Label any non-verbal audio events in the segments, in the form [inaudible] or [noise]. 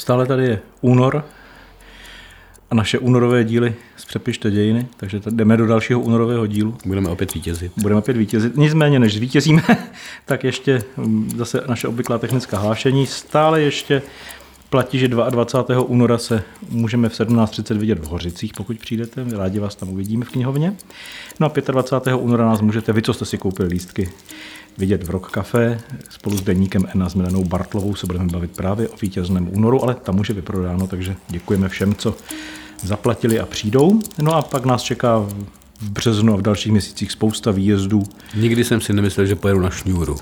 Stále tady je únor a naše únorové díly z Přepište dějiny, takže jdeme do dalšího únorového dílu. Budeme opět vítězit. Budeme opět vítězit. Nicméně, než zvítězíme, [laughs] tak ještě mm, zase naše obvyklá technická hlášení. Stále ještě platí, že 22. února se můžeme v 17.30 vidět v Hořicích, pokud přijdete. Rádi vás tam uvidíme v knihovně. No a 25. února nás můžete, vy, co jste si koupili lístky, vidět v Rock Café. Spolu s deníkem Ena s Milenou Bartlovou se budeme bavit právě o vítězném únoru, ale tam už je vyprodáno, takže děkujeme všem, co zaplatili a přijdou. No a pak nás čeká v březnu a v dalších měsících spousta výjezdů. Nikdy jsem si nemyslel, že pojedu na šňůru.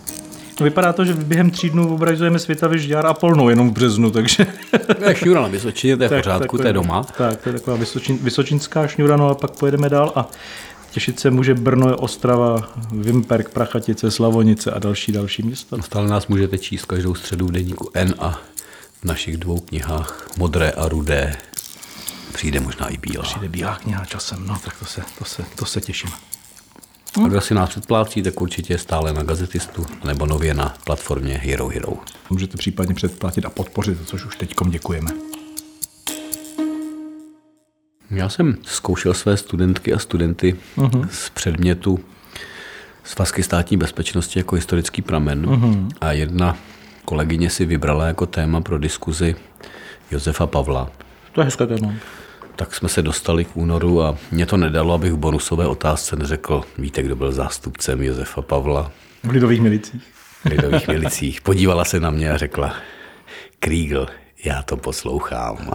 No vypadá to, že během tří dnů obrazujeme světa Žďár a Polnou jenom v březnu, takže... To je šňůra na Vysočině, to je v pořádku, to je doma. Tak, to je taková vysočin, vysočinská šňůra, no a pak pojedeme dál a Těšit se může Brno, Ostrava, Vimperk, Prachatice, Slavonice a další další města. Stále nás můžete číst každou středu v deníku N a v našich dvou knihách Modré a Rudé. Přijde možná i bílá. Přijde bílá kniha časem, no tak to se, to se, to se těším. A kdo si nás předplácí, tak určitě stále na gazetistu nebo nově na platformě Hero Hero. Můžete případně předplatit a podpořit, což už teďkom děkujeme. Já jsem zkoušel své studentky a studenty uh-huh. z předmětu Svazky státní bezpečnosti jako historický pramen uh-huh. a jedna kolegyně si vybrala jako téma pro diskuzi Josefa Pavla. To je hezké téma. Tak jsme se dostali k únoru a mě to nedalo, abych v bonusové otázce neřekl, víte, kdo byl zástupcem Josefa Pavla? V lidových milicích. V lidových milicích. [laughs] Podívala se na mě a řekla, Kriegel, já to poslouchám.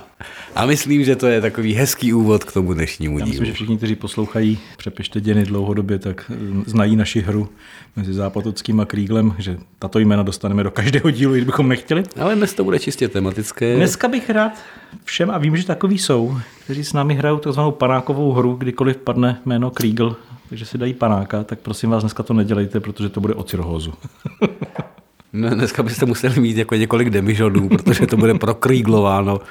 A myslím, že to je takový hezký úvod k tomu dnešnímu dílu. Já myslím, že všichni, kteří poslouchají Přepište děny dlouhodobě, tak eh, znají naši hru mezi Zápatockým a Kríglem, že tato jména dostaneme do každého dílu, kdybychom nechtěli. Ale dnes to bude čistě tematické. Dneska bych rád všem, a vím, že takový jsou, kteří s námi hrajou takzvanou panákovou hru, kdykoliv padne jméno Krígl, takže si dají panáka, tak prosím vás, dneska to nedělejte, protože to bude o cirhózu. [laughs] No, dneska byste museli mít jako několik demižonů, [laughs] protože to bude prokrýglováno,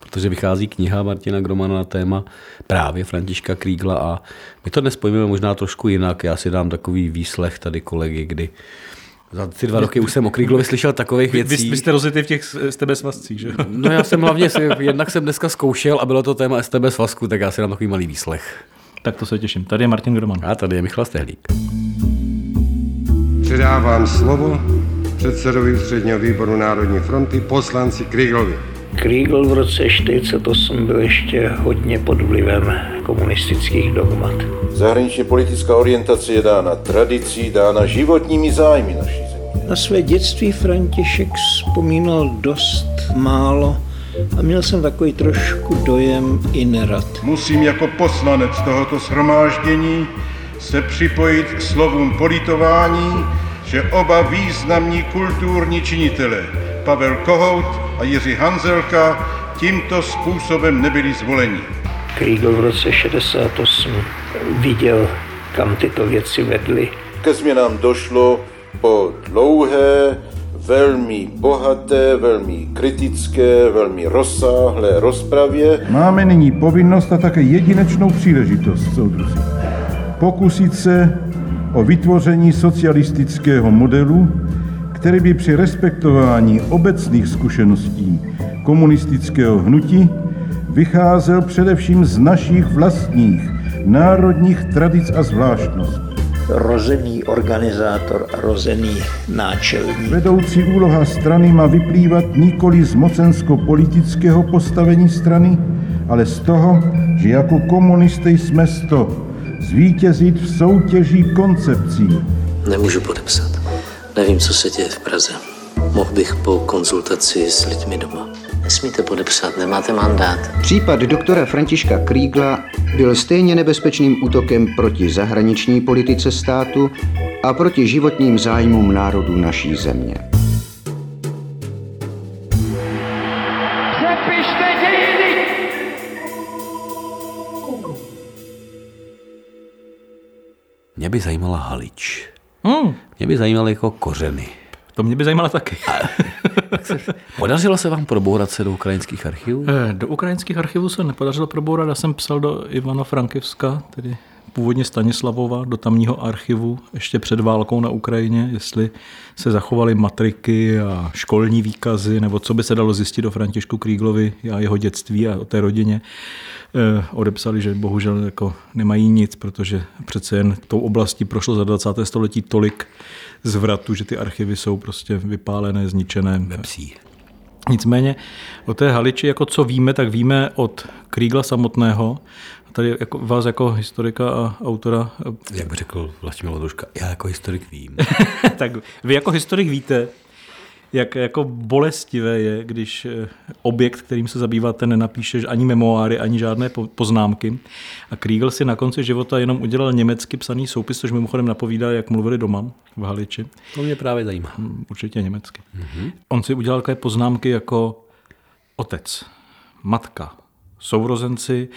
protože vychází kniha Martina Gromana na téma právě Františka Krígla a my to dnes pojmeme možná trošku jinak. Já si dám takový výslech tady kolegy, kdy za ty dva roky už jsem o Kríglovi slyšel takových věcí. Vy, vy jste rozjetý v těch STB svazcích, že [laughs] No já jsem hlavně, si, jednak jsem dneska zkoušel a bylo to téma STB svazku, tak já si dám takový malý výslech. Tak to se těším. Tady je Martin Groman. A tady je Michal Stehlík. Předávám slovo předsedovi ústředního výboru Národní fronty poslanci Kríglovi. Krígl v roce 1948 byl ještě hodně pod vlivem komunistických dogmat. Zahraničně politická orientace je dána tradicí, dána životními zájmy naší země. Na své dětství František vzpomínal dost málo a měl jsem takový trošku dojem i nerad. Musím jako poslanec tohoto shromáždění se připojit k slovům politování že oba významní kulturní činitele, Pavel Kohout a Jiří Hanzelka, tímto způsobem nebyli zvoleni. Kriegel v roce 68 viděl, kam tyto věci vedly. Ke změnám došlo po dlouhé, velmi bohaté, velmi kritické, velmi rozsáhlé rozpravě. Máme nyní povinnost a také jedinečnou příležitost, soudruzi. Pokusit se o vytvoření socialistického modelu, který by při respektování obecných zkušeností komunistického hnutí vycházel především z našich vlastních národních tradic a zvláštností. Rozený organizátor a rozený náčelník. Vedoucí úloha strany má vyplývat nikoli z mocensko-politického postavení strany, ale z toho, že jako komunisté jsme toho zvítězit v soutěží koncepcí. Nemůžu podepsat. Nevím, co se děje v Praze. Mohl bych po konzultaci s lidmi doma. Nesmíte podepsat, nemáte mandát. Případ doktora Františka Krígla byl stejně nebezpečným útokem proti zahraniční politice státu a proti životním zájmům národů naší země. Mě by zajímala Halič. Hmm. Mě by zajímaly jako kořeny. To mě by zajímalo taky. Podařilo se vám probourat se do ukrajinských archivů? Eh, do ukrajinských archivů se nepodařilo probourat. Já jsem psal do Ivano Frankivska, tedy původně Stanislavova do tamního archivu ještě před válkou na Ukrajině, jestli se zachovaly matriky a školní výkazy, nebo co by se dalo zjistit o Františku Kríglovi a jeho dětství a o té rodině. Eh, odepsali, že bohužel jako nemají nic, protože přece jen tou oblastí prošlo za 20. století tolik zvratu, že ty archivy jsou prostě vypálené, zničené. Pepsí. Nicméně o té Haliči, jako co víme, tak víme od Krígla samotného, tady jako vás jako historika a autora. Jak by řekl Vlastimil Lodoška, já jako historik vím. [laughs] tak vy jako historik víte, jak jako bolestivé je, když eh, objekt, kterým se zabýváte, nenapíše ani memoáry, ani žádné poznámky. A Kriegel si na konci života jenom udělal německy psaný soupis, což mimochodem napovídá, jak mluvili doma v Haliči. To mě právě zajímá. Hm, určitě německy. Mm-hmm. On si udělal takové poznámky jako otec, matka, sourozenci,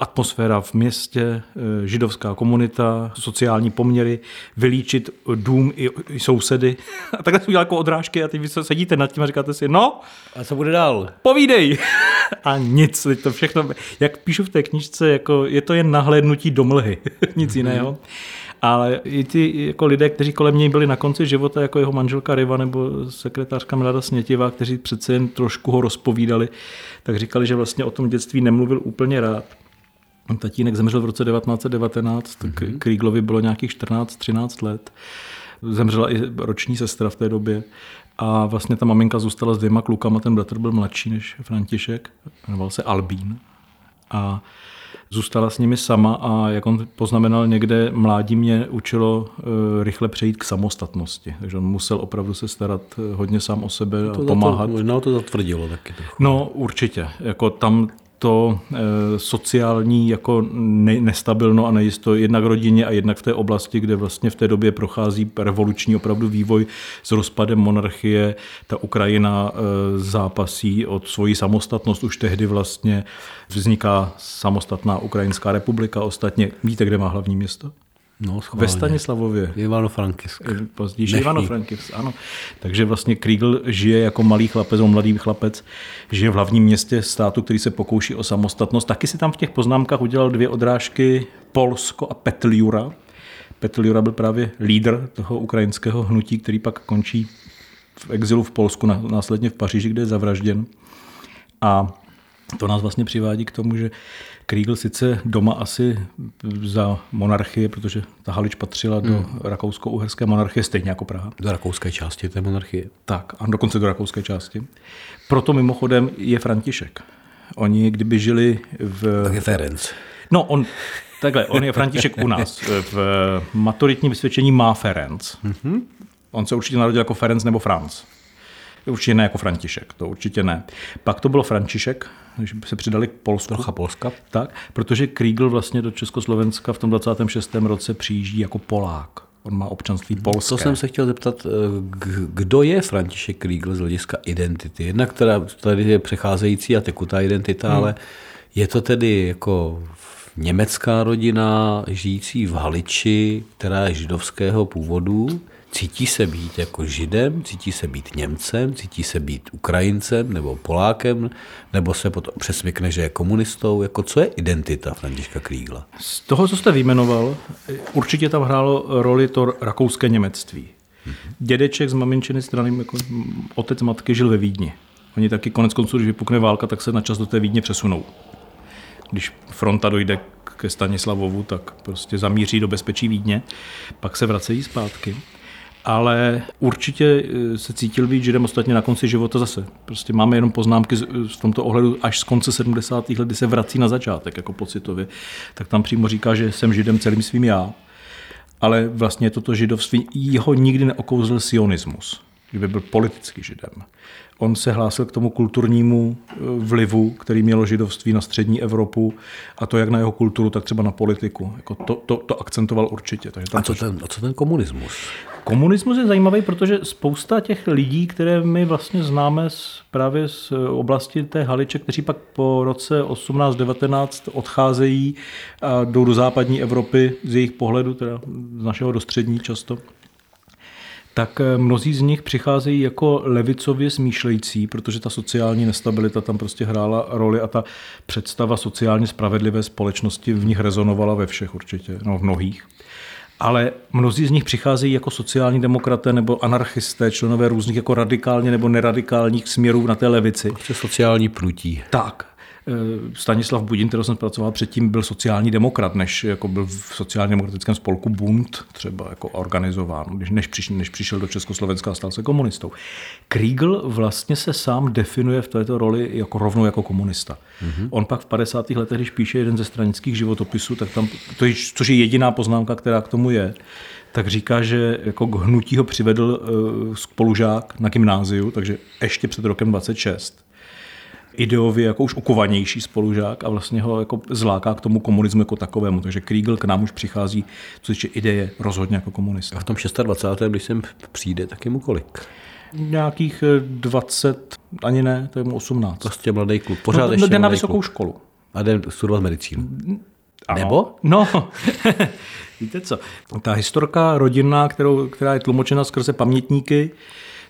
atmosféra v městě, eh, židovská komunita, sociální poměry, vylíčit dům i, i sousedy. [laughs] A takhle udělal jako odrážky a teď vy se sedíte nad tím a říkáte si, no. A co bude dál? Povídej. [laughs] A nic, to všechno, jak píšu v té knižce, jako je to jen nahlédnutí do mlhy, [laughs] nic mm-hmm. jiného. Ale i ty jako lidé, kteří kolem něj byli na konci života, jako jeho manželka Riva nebo sekretářka Mlada Snětivá, kteří přece jen trošku ho rozpovídali, tak říkali, že vlastně o tom dětství nemluvil úplně rád. Tatínek zemřel v roce 1919, mm-hmm. tak Kríglovi bylo nějakých 14-13 let. Zemřela i roční sestra v té době. A vlastně ta maminka zůstala s dvěma klukama, ten bratr byl mladší než František, jmenoval se Albín. A zůstala s nimi sama a jak on poznamenal někde, mládí mě učilo uh, rychle přejít k samostatnosti. Takže on musel opravdu se starat eh, hodně sám o sebe a to pomáhat. To, možná to zatvrdilo taky trochu. No určitě. Jako tam to e, sociální jako ne, nestabilno a nejisto jednak rodině a jednak v té oblasti, kde vlastně v té době prochází revoluční opravdu vývoj s rozpadem monarchie. Ta Ukrajina e, zápasí od svoji samostatnost už tehdy vlastně vzniká samostatná Ukrajinská republika. Ostatně víte, kde má hlavní město? No, schválně. Ve Stanislavově. Ivano-Frankivsk. Později Ivano-Frankivsk, ano. Takže vlastně Kriegel žije jako malý chlapec, on mladý chlapec, žije v hlavním městě státu, který se pokouší o samostatnost. Taky si tam v těch poznámkách udělal dvě odrážky Polsko a Petliura. Petliura byl právě lídr toho ukrajinského hnutí, který pak končí v exilu v Polsku, následně v Paříži, kde je zavražděn. A to nás vlastně přivádí k tomu, že Kriegel sice doma asi za monarchie, protože ta Halič patřila do hmm. rakousko-uherské monarchie, stejně jako Praha. Do rakouské části té monarchie. Tak, a dokonce do rakouské části. Proto mimochodem je František. Oni, kdyby žili v... Tak je Ferenc. No, on, takhle, on je František u nás. [laughs] V maturitním vysvědčení má Ferenc. Mm-hmm. On se určitě narodil jako Ferenc nebo Franz. Určitě ne jako František, to určitě ne. Pak to bylo František, když se přidali k Polsku. Trocha Polska. Tak, protože Kriegel vlastně do Československa v tom 26. roce přijíždí jako Polák. On má občanství polské. To jsem se chtěl zeptat, eh, kdo je František Kriegel z hlediska identity? Jednak která tady je přecházející a tekutá identita, hmm. ale je to tedy jako německá rodina žijící v Haliči, která je židovského původu, Cítí se být jako židem, cítí se být Němcem, cítí se být Ukrajincem nebo Polákem, nebo se potom přesmykne, že je komunistou. Jako co je identita Františka Krígla? Z toho, co jste vyjmenoval, určitě tam hrálo roli to rakouské němectví. Dědeček z maminčiny strany, jako otec matky, žil ve Vídni. Oni taky konec konců, když vypukne válka, tak se na čas do té Vídně přesunou. Když fronta dojde ke Stanislavovu, tak prostě zamíří do bezpečí Vídně, pak se vracejí zpátky ale určitě eh, se cítil být židem ostatně na konci života zase. Prostě máme jenom poznámky v tomto ohledu až z konce 70. let, kdy se vrací na začátek jako pocitově. Tak tam přímo říká, že jsem židem celým svým já. Ale vlastně toto židovství, jeho nikdy neokouzl sionismus, že by byl politický židem. On se hlásil k tomu kulturnímu eh, vlivu, který mělo židovství na střední Evropu a to jak na jeho kulturu, tak třeba na politiku. Jako to, to, to akcentoval určitě. Takže tam a, co ten, a co ten komunismus? Komunismus je zajímavý, protože spousta těch lidí, které my vlastně známe z, právě z oblasti té Haliče, kteří pak po roce 18-19 odcházejí a jdou do západní Evropy z jejich pohledu, teda z našeho do střední často, tak eh, mnozí z nich přicházejí jako levicově smýšlející, protože ta sociální nestabilita tam prostě hrála roli a ta představa sociálně spravedlivé společnosti v nich rezonovala ve všech určitě, no v mnohých. Ale mnozí z nich přicházejí jako sociální demokraté nebo anarchisté, členové různých jako radikálně nebo neradikálních směrů na té levici. Prostě sociální prutí. Tak. Eh, Stanislav Budin, kterého jsem zpracoval předtím, byl sociální demokrat, než jako byl v sociálně demokratickém spolku Bund třeba jako organizován, než přišel, než přišel do Československa a stal se komunistou. Kriegel vlastně se sám definuje v této roli jako rovnou jako komunista. Mm-hmm. On pak v 50. letech, když píše jeden ze stranických životopisů, tak tam, to je, což je jediná poznámka, která k tomu je, tak říká, že jako k hnutí ho přivedl uh, spolužák na gymnáziu, takže ještě před rokem 26 ideově jako už ukovanější spolužák a vlastně ho jako zláká k tomu komunismu jako takovému. Takže Kriegel k nám už přichází, co se ideje rozhodně jako komunista. A v tom 26. když sem přijde, tak je mu kolik? Nějakých 20, ani ne, to je mu 18. Prostě mladý kluk, pořád no, ještě jde na vysokou kluk. školu. A jde studovat medicínu. Ano. Nebo? No, [laughs] víte co, ta historka rodinná, kterou, která je tlumočena skrze pamětníky,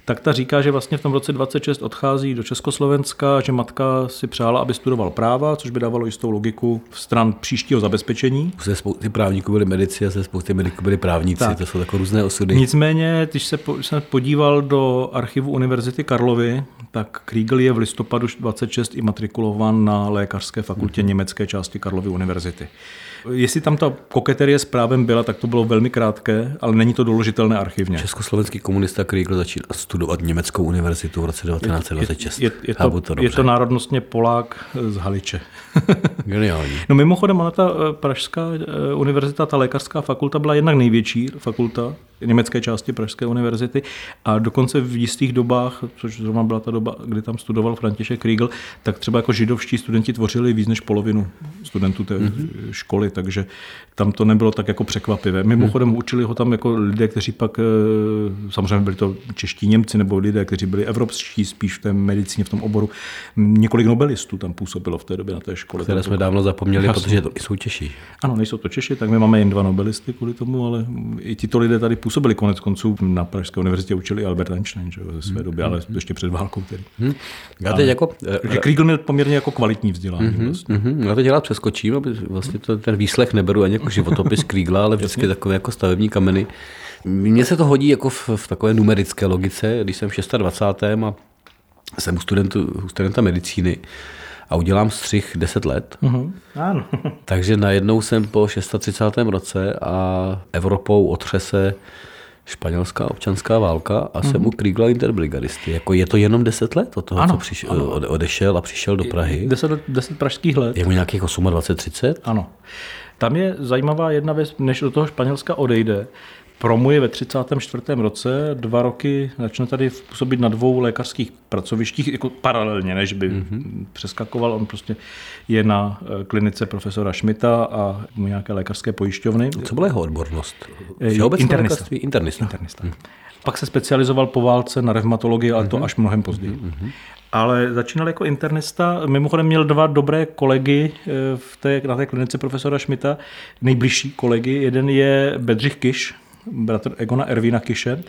tak ta říká, že vlastně v tom roce 26 odchází do Československa, že matka si přála, aby studoval práva, což by dávalo jistou logiku v stran příštího zabezpečení. Ze spousty právníků byli medici a ze spousty mediků byli právníci. Tak. To jsou takové různé osudy. Nicméně, když se po, jsem podíval do archivu Univerzity Karlovy, tak Kriegel je v listopadu 26 imatrikulován na lékařské fakultě německé části Karlovy univerzity. Jestli tam ta koketerie s právem byla, tak to bylo velmi krátké, ale není to doložitelné archivně. Československý komunista Kriegel začal studovat německou univerzitu v roce 1926. Je, je, je, to, to je to národnostně Polák z Haliče. [laughs] Geniální. No mimochodem, ona ta eh, Pražská eh, univerzita, ta lékařská fakulta byla jednak největší fakulta německé části Pražské univerzity a dokonce v jistých dobách, což zrovna byla ta doba, kdy tam studoval František Kriegel, tak třeba jako židovští studenti tvořili víc než polovinu studentů té mm-hmm. školy, takže tam to nebylo tak jako překvapivé. Mimochodem učili ho tam jako lidé, kteří pak, eh, samozřejmě byli to čeští Němci nebo lidé, kteří byli evropští spíš v té medicíně, v tom oboru. Několik nobelistů tam působilo v té době na té škole. Které jsme dávno zapomněli, Jasně. protože to jsou Češi. Ano, nejsou to Češi, tak my máme jen dva nobelisty kvůli tomu, ale i tito lidé tady působili konec konců na Pražské univerzitě učili Albert Einstein že, jo, ze své doby, ale ještě před válkou. Tedy. Hm. Já teď jako... Takže Kriegel měl poměrně jako kvalitní vzdělání. Mm-hmm. Vlastně. Mhm, Já teď rád přeskočím, aby vlastně to, ten výslech neberu ani jako životopis Kriegla, ale vždycky takové jako stavební kameny. Mně se to hodí jako v, v takové numerické logice, když jsem v 26. a jsem u, studentu, u studenta medicíny a udělám střih 10 let, Mm-hmm. Ano. [laughs] takže najednou jsem po 36. roce a Evropou otřese španělská občanská válka a jsem u Kriegla interbrigadisty. Jako je to jenom 10 let od toho, Ano, co přišel, ode- odešel a přišel do Prahy. 10, let- 10 pražských let. Je mu nějakých 28, 30? Ano. Tam je zajímavá jedna věc, než do toho Španělska odejde. Promuje ve 34. roce, dva roky začne tady působit na dvou lékařských pracovištích, jako paralelně, než by mm-hmm. přeskakoval. On prostě je na eh, klinice profesora Šmita a nějaké lékařské pojišťovny. Co byla jeho odbornost? Eh, Všeobecné internista. lékařství? Internista. Internista. Pak se specializoval po válce na revmatologii, ale to až mnohem později. Ale začínal jako internista. Mimochodem měl dva dobré kolegy eh, v té, na té klinice profesora Šmita, nejbližší kolegy. Jeden je Bedřich Kiš, bratr Egona Ervina Kiše,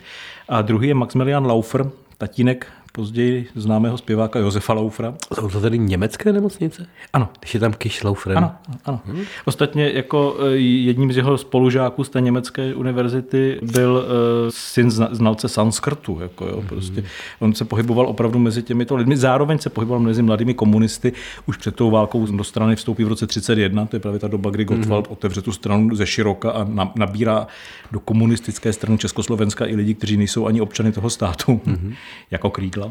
a druhý je Maximilian Laufer, tatínek později známého zpěváka Josefa Laufera. Jsou to tedy německé nemocnice? Ano, Když je tam Kischlaufren. ano, ano. Ostatně jako eh, jedním z jeho spolužáků z té německé univerzity byl eh, syn zna- znalce sanskrtu. Jako jo, prostě. On se pohyboval opravdu mezi těmito lidmi. Zároveň se pohyboval mezi mladými komunisty. Už před tou válkou do strany vstoupí v roce 31. To je právě ta doba, kdy Gottwald otevře tu stranu ze široka a na- nabírá do komunistické strany Československa i lidi, kteří nejsou ani občany toho státu, [laughs] jako Krígla.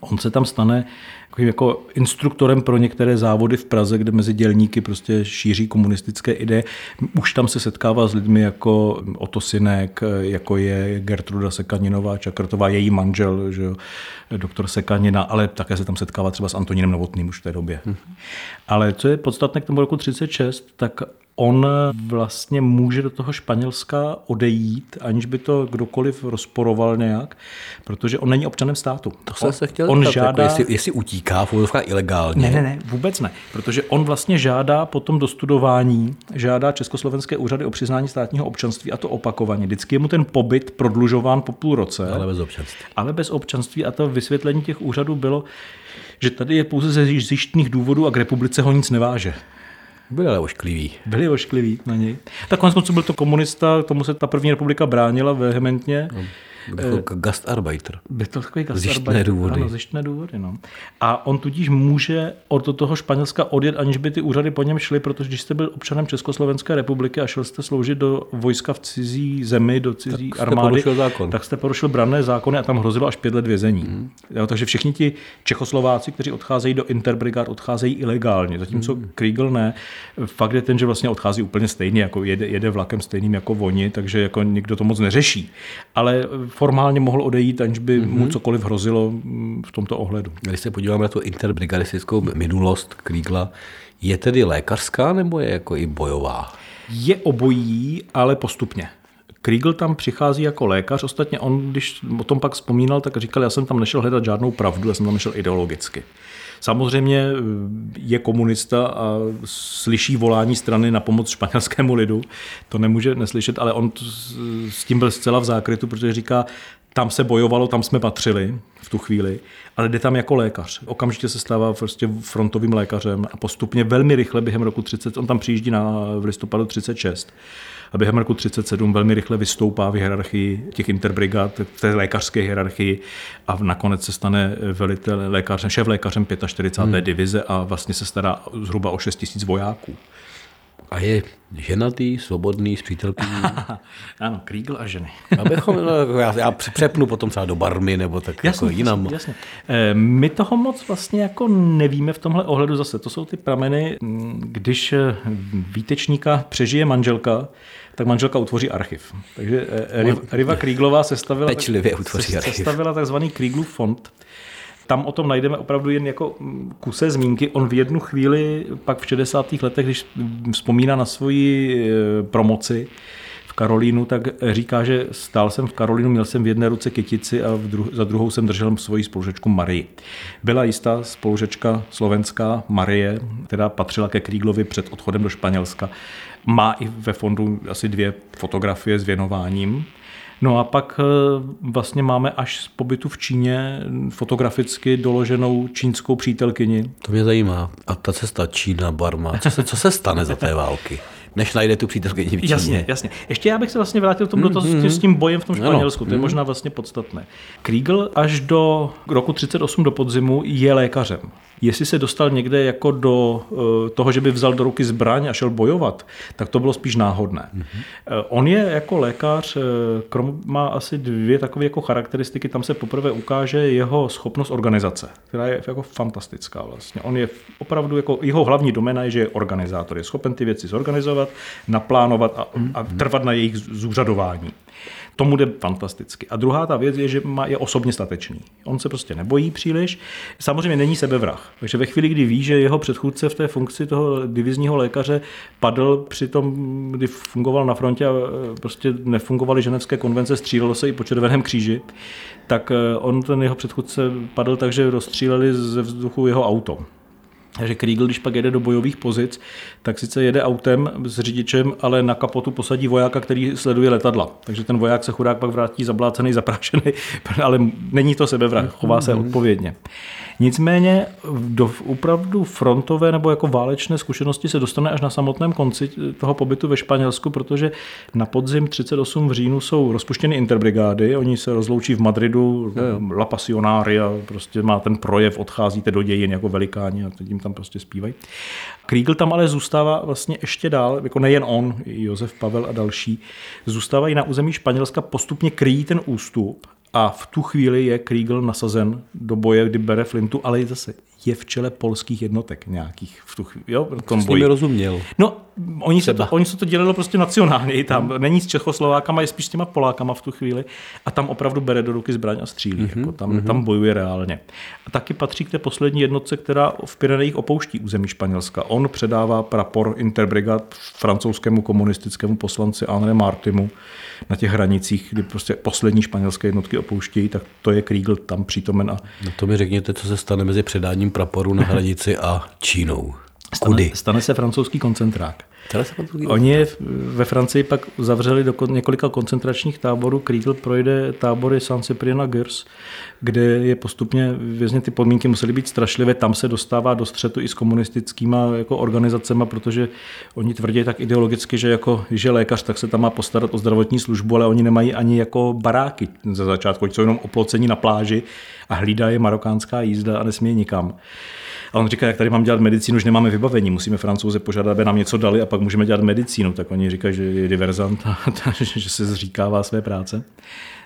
On se tam stane jako instruktorem pro některé závody v Praze, kde mezi dělníky prostě šíří komunistické ideje. Už tam se setkává s lidmi jako Otto Sinek, jako je Gertruda Sekaninová, Čakrtová, její manžel, že jo, doktor Sekanina, ale také se tam setkává třeba s Antonínem Novotným už v té době. Ale co je podstatné k tomu roku 36, tak on vlastně může do toho Španělska odejít, aniž by to kdokoliv rozporoval nějak, protože on není občanem státu. To jsem on, se chtěl on zeptat, žádá... jako jestli, jestli utíká v ilegálně. Ne, ne, ne, vůbec ne, protože on vlastně žádá po tom dostudování, žádá československé úřady o přiznání státního občanství a to opakovaně. Vždycky je mu ten pobyt prodlužován po půl roce. Ale bez občanství. Ale bez občanství a to vysvětlení těch úřadů bylo, že tady je pouze ze zjištných důvodů a k republice ho nic neváže. Byli ale oškliví. Byli oškliví na něj. Tak konec konců byl to komunista, tomu se ta první republika bránila vehementně. No. Byl to gastarbeiter. Byl to takový Zjištné gastarbeiter. důvody. Ano, zjištné důvody. No. A on tudíž může od toho Španělska odjet, aniž by ty úřady po něm šly, protože když jste byl občanem Československé republiky a šel jste sloužit do vojska v cizí zemi, do cizí Tak jste armády, porušil zákon. tak jste porušil branné zákony a tam hrozilo až pět let vězení. Mm. Jo, takže všichni ti Čechoslováci, kteří odcházejí do interbrigád, odcházejí ilegálně, zatímco mm. Kriegel ne. Fakt je ten, že vlastně odchází úplně stejně, jako jede, jede vlakem stejným jako oni, takže jako nikdo to moc neřeší. Ale formálně mohl odejít, aniž by mm-hmm. mu cokoliv hrozilo mm, v tomto ohledu. Když se podíváme na tu interbrigadistickou minulost Krígla, je tedy lékařská nebo je jako i bojová? Je obojí, ale postupně. Kriegel tam přichází jako lékař, ostatně on, když o tom pak vzpomínal, tak říkal, já jsem tam nešel hledat žádnou pravdu, já jsem tam nešel ideologicky. Samozřejmě eh, je komunista a slyší volání strany na pomoc španělskému lidu, to nemůže neslyšet, ale on s tím byl zcela v zákrytu, protože říká, tam se bojovalo, tam jsme patřili v tu chvíli, ale jde tam jako lékař. Okamžitě se stává prostě frontovým lékařem a postupně velmi rychle během roku 30, on tam přijíždí na, v listopadu 36 a během roku 37 velmi rychle vystoupá v hierarchii těch interbrigad, v té lékařské hierarchii a nakonec se stane velitel lékařem, šéf lékařem 45. Hmm. divize a vlastně se stará zhruba o 6 000 vojáků. A je ženatý, svobodný, s přítelkyní. [laughs] ano, Kriegel a ženy. [laughs] Abychom, no, já, já přepnu potom třeba do barmy nebo tak jasně, jako jinam. Jasně, jasně. Eh, My toho moc vlastně jako nevíme v tomhle ohledu zase. To jsou ty prameny, když eh, výtečníka přežije manželka, tak manželka utvoří archiv. Takže eh, Riva, Krieglová sestavila, Pečlivě utvoří se- archiv. sestavila takzvaný Krieglův fond. Tam o tom najdeme opravdu jen jako mm, kuse zmínky. On v jednu chvíli, pak v 60. letech, když vzpomíná na svoji eh, promoci v Karolínu, tak říká, že stál jsem v Karolínu, měl jsem v jedné ruce kytici a v dru- za druhou jsem držel svoji spolužečku Marii. Byla jistá spolužečka slovenská Marie, která patřila ke Kríglovi před odchodem do Španělska. Má i ve fondu asi dvě fotografie s věnováním. No a pak eh, vlastně máme až z pobytu v Číně fotograficky doloženou čínskou přítelkyni. To mě zajímá. A ta cesta Čína, Barma, co se, co se stane za té války? Než najde tu přítelkyni v Číně. Jasně, jasně. Ještě já bych se vlastně vrátil k tomu dotazu mm, s tím bojem v tom Ano. Španělsku, to je možná vlastně podstatné. Kriegel až do roku 38 do podzimu je lékařem. Jestli se dostal někde jako do eh, toho, že by vzal do ruky zbraň a šel bojovat, tak to bylo spíš náhodné. Mm-hmm. On je jako lékař, eh, krom má asi dvě takové jako charakteristiky, tam se poprvé ukáže jeho schopnost organizace, která je jako fantastická vlastně. On je opravdu jako, jeho hlavní domena je, že je organizátor, je schopen ty věci zorganizovat, naplánovat a, a trvat na jejich zúřadování. Tomu jde fantasticky. A druhá ta věc je, že má, je osobně statečný. On se prostě nebojí příliš. Samozřejmě není sebevrah. Takže ve chvíli, kdy ví, že jeho předchůdce v té funkci toho divizního lékaře padl při tom, kdy fungoval na frontě a e, prostě nefungovaly ženevské konvence, střílelo se i po Červeném kříži, tak e, on, ten jeho předchůdce, padl tak, že rozstříleli ze vzduchu jeho auto. Takže Kriegel, když pak jede do bojových pozic, tak sice jede autem s řidičem, ale na kapotu posadí vojáka, který sleduje letadla. Takže ten voják se chudák pak vrátí zablácený, [laughs] zaprášený, ale není to sebevrah, chová se odpovědně. Nicméně do opravdu frontové nebo jako válečné zkušenosti se dostane až na samotném konci toho pobytu ve Španělsku, protože na podzim 38 v říjnu jsou rozpuštěny interbrigády, oni se rozloučí v Madridu, La Pasionaria, prostě má ten projev, odcházíte do dějin jako velikáni a teď jim tam prostě zpívají. Kriegel tam ale zůstává vlastně ještě dál, jako nejen on, Josef Pavel a další, zůstávají na území Španělska, postupně kryjí ten ústup a v tu chvíli je Kriegel nasazen do boje, kdy bere flintu, ale je zase je v čele polských jednotek nějakých v tu chvíli, jo, tom S rozuměl. No, oni se, to, oni se to dělalo prostě nacionálně i tam. Není s Čechoslovákama, je spíš s těma Polákama v tu chvíli. A tam opravdu bere do ruky zbraň a střílí. Mm-hmm. Jako tam, mm-hmm. tam bojuje reálně. A taky patří k té poslední jednotce, která v Pyrenejích opouští území Španělska. On předává prapor Interbrigad francouzskému komunistickému poslanci André Martimu na těch hranicích, kdy prostě poslední španělské jednotky opouštějí, tak to je Kriegel tam přítomen a No to mi řekněte, co se stane mezi předáním praporu na hranici a Čínou. Kudy? stane, stane se francouzský koncentrák. Oni je ve Francii pak zavřeli do několika koncentračních táborů. Kriegel projde tábory San Cyprien a Gers, kde je postupně vězně ty podmínky musely být strašlivé. Tam se dostává do střetu i s komunistickýma jako organizacemi, protože oni tvrdí tak ideologicky, že jako že lékař, tak se tam má postarat o zdravotní službu, ale oni nemají ani jako baráky ze začátku, oni jsou jenom oplocení na pláži a hlídá je marokánská jízda a nesmí nikam. A on říká, jak tady mám dělat medicínu, už nemáme vybavení, musíme francouze požádat, aby nám něco dali a pak můžeme dělat medicínu. Tak oni říkají, že je diverzant a [laughs] že se zříkává své práce,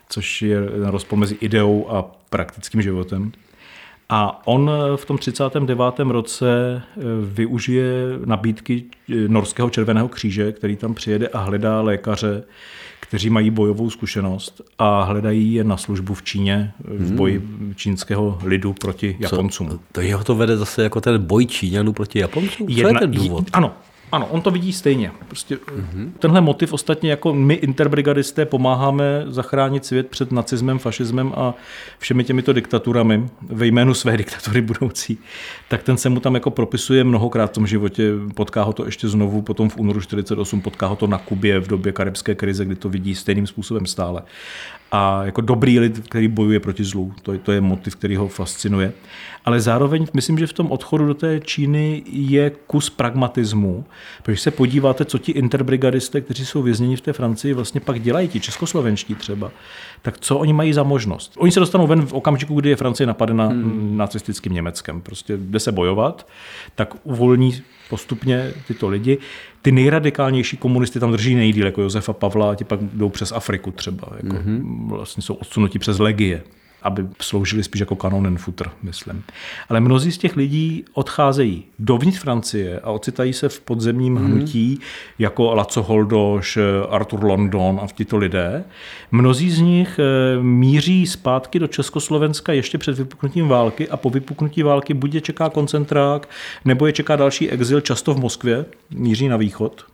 což je rozpor mezi ideou a praktickým životem. A on v tom 39. roce eh, využije nabídky eh, Norského červeného kříže, který tam přijede a hledá lékaře, kteří mají bojovou zkušenost a hledají je na službu v Číně, eh, v boji čínského lidu proti Japoncům. To jeho to vede zase jako ten boj Číňanů proti Japoncům? Co je ten důvod? Ano, ano, on to vidí stejně. Prostě mm-hmm. tenhle motiv ostatně jako my interbrigadisté pomáháme zachránit svět před nacismem, fašismem a všemi těmito diktaturami ve jménu své diktatury budoucí, tak ten se mu tam jako propisuje mnohokrát v tom životě. Potká ho to ještě znovu, potom v únoru 48 potká ho to na Kubě v době karibské krize, kdy to vidí stejným způsobem stále. A jako dobrý lid, který bojuje proti zlu, to, je- to je motiv, který ho fascinuje. Ale zároveň myslím, že v tom odchodu do té Číny je kus pragmatismu, protože když se podíváte, co ti interbrigadisté, kteří jsou vězněni v té Francii, vlastně pak dělají, ti českoslovenští třeba, tak co oni mají za možnost? Oni se dostanou ven v okamžiku, kdy je Francie napadena hmm. nacistickým Německem. Prostě jde se bojovat, tak uvolní postupně tyto lidi. Ty nejradikálnější komunisty tam drží nejdíl, jako Josefa Pavla, a ti pak jdou přes Afriku třeba. Jako mm-hmm. Vlastně jsou odsunuti přes legie aby sloužili spíš jako kanonenfutr, myslím. Ale mnozí z těch lidí odcházejí dovnitř Francie a ocitají se v podzemním Mhm. hnutí, jako Laco Holdoš, Arthur London a tito lidé. Mnozí z nich eh, míří zpátky do Československa ještě před vypuknutím války a po vypuknutí války buď je čeká koncentrák, nebo je čeká další exil, často v Moskvě, míří na východ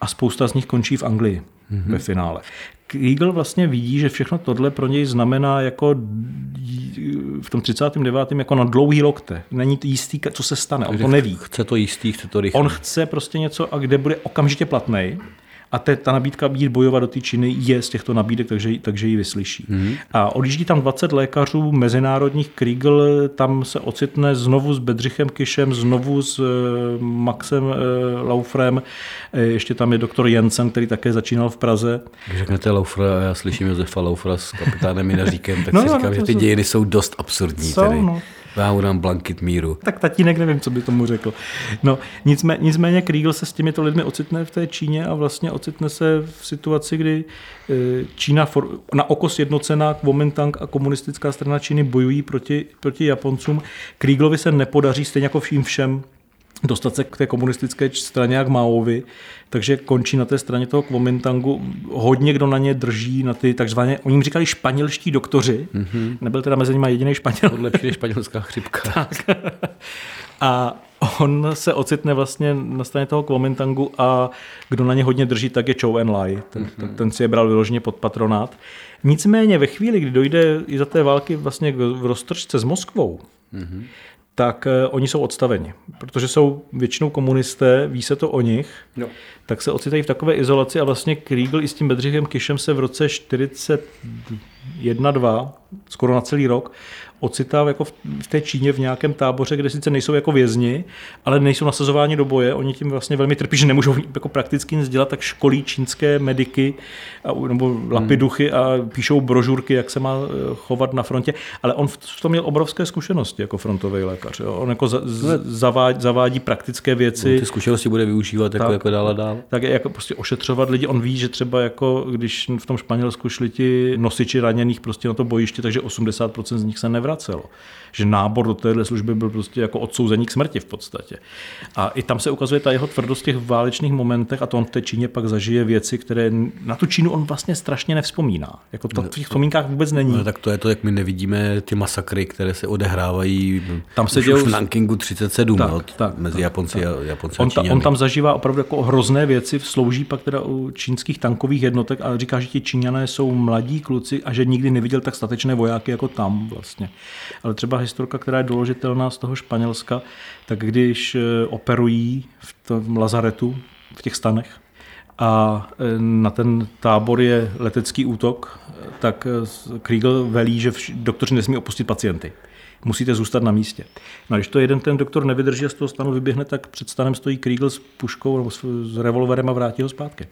a spousta z nich končí v Anglii mm-hmm. ve finále. Kriegel vlastně vidí, že všechno tohle pro něj znamená jako v tom 39. jako na dlouhý lokte. Není to jistý, co se stane, on to neví. Chce to jistý, chce to rychle. On chce prostě něco, a kde bude okamžitě platný. A te, ta nabídka jít bojovat do té Číny je z těchto nabídek, takže, takže ji vyslyší. Mm. A odjíždí tam 20 lékařů mezinárodních. Kriegel tam se ocitne znovu s Bedřichem Kišem, znovu s eh, Maxem eh, Laufrem. Eh, Ještě tam je doktor Jensen, který také začínal v Praze. Když řeknete Laufra a já slyším Josefa Laufra s kapitánem Minaříkem, tak No si jo, říkám, no že ty jsou- dějiny jsou dost absurdní. Jsou, tedy. no. Já mu dám blankit míru. Tak tatínek nevím, co by tomu řekl. No, nicméně, nicméně Kriegel se s těmito lidmi ocitne v té Číně a vlastně ocitne se v situaci, kdy eh, Čína for, na oko sjednocená Kuomintang a komunistická strana Číny bojují proti, proti Japoncům. Kriegelovi se nepodaří stejně jako vším všem dostat se k té komunistické straně jak Maovi, takže končí na té straně toho Kuomintangu. Hodně kdo na ně drží, na ty takzvané, oni jim říkali španělští doktoři, mm-hmm. nebyl teda mezi nimi jediný Španěl. Než španělská chřipka. [laughs] A on se ocitne vlastně na straně toho Kuomintangu a kdo na ně hodně drží, tak je Chou Enlai. Ten, ten, ten si je bral vyloženě pod patronát. Nicméně ve chvíli, kdy dojde i za té války vlastně v roztržce s Moskvou, tak eh, oni jsou odstaveni, protože jsou většinou komunisté, ví se to o nich, Jo. tak se ocitají v takové izolaci a vlastně Kriegel i s tím Bedřichem Kišem se v roce 41-2, skoro na celý rok, ocitá jako v té Číně v nějakém táboře, kde sice nejsou jako vězni, ale nejsou nasazováni do boje. Oni tím vlastně velmi trpí, že nemůžou [laughs] jako prakticky nic dělat, tak školí čínské mediky a, nebo lapiduchy a píšou brožurky, jak se má eh, chovat na frontě. Ale on v tom měl obrovské zkušenosti jako frontový lékař. Jo. On jako za, z, zavádí, zavádí praktické věci Ty zkušenosti bude využívat jako, Tak. jako dál a dál. tak jako prostě ošetřovat lidi. On ví, že třeba jako když v tom Španělsku šli ti nosiči ranění zraněných prostě na to bojiště, takže 80% z nich se nevracelo. Že nábor do téhle služby byl prostě jako odsouzení k smrti v podstatě. A i tam se ukazuje ta jeho tvrdost v těch válečných momentech a to on v té Číně pak zažije věci, které na tu Čínu on vlastně strašně nevzpomíná. Jako to v těch vzpomínkách vůbec není. No, tak to je to, jak my nevidíme ty masakry, které se odehrávají Tam se už, už v Nankingu 37 Tak, jo, tak, mezi tak, Japonci, tak. a, Japonci On, a on tam zažívá opravdu jako hrozné věci, slouží pak teda u čínských tankových jednotek a říká, že ti Číňané jsou mladí kluci a že nikdy neviděl tak statečné vojáky jako tam vlastně. Ale třeba historka, která je doložitelná z toho Španělska, tak když eh, operují v tom lazaretu, v těch stanech, a eh, na ten tábor je letecký útok, eh, tak Kriegel velí, že doktoři nesmí opustit pacienty. Musíte zůstat na místě. No a když to jeden ten doktor nevydrží a z toho stanu vyběhne, tak před stanem stojí Kriegel s puškou nebo s revolverem a vrátí ho zpátky.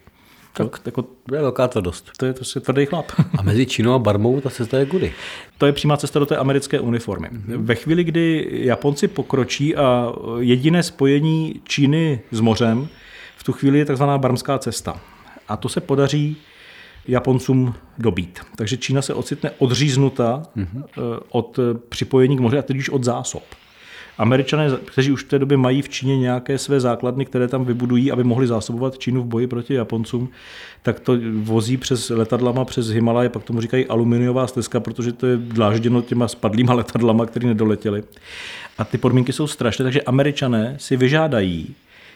Tak, jako, To je velká tvrdost. to je prostě tvrdý chlap. A mezi Čínou a Barmou ta cesta je kudy. To je přímá cesta do té americké uniformy. Ve chvíli, kdy Japonci pokročí a jediné spojení Číny s mořem, v tu chvíli je takzvaná barmská cesta. A to se podaří Japoncům dobít. Takže Čína se ocitne odříznuta mm-hmm. od připojení k moři a tedy už od zásob. Američané, kteří už v té době mají v Číně nějaké své základny, které tam vybudují, aby mohli zásobovat Čínu v boji proti Japoncům, tak to vozí přes letadlama, přes Himalaje, pak tomu říkají aluminiová stezka, protože to je dlážděno těma spadlýma letadlama, které nedoletěly. A ty podmínky jsou strašné, takže Američané si vyžádají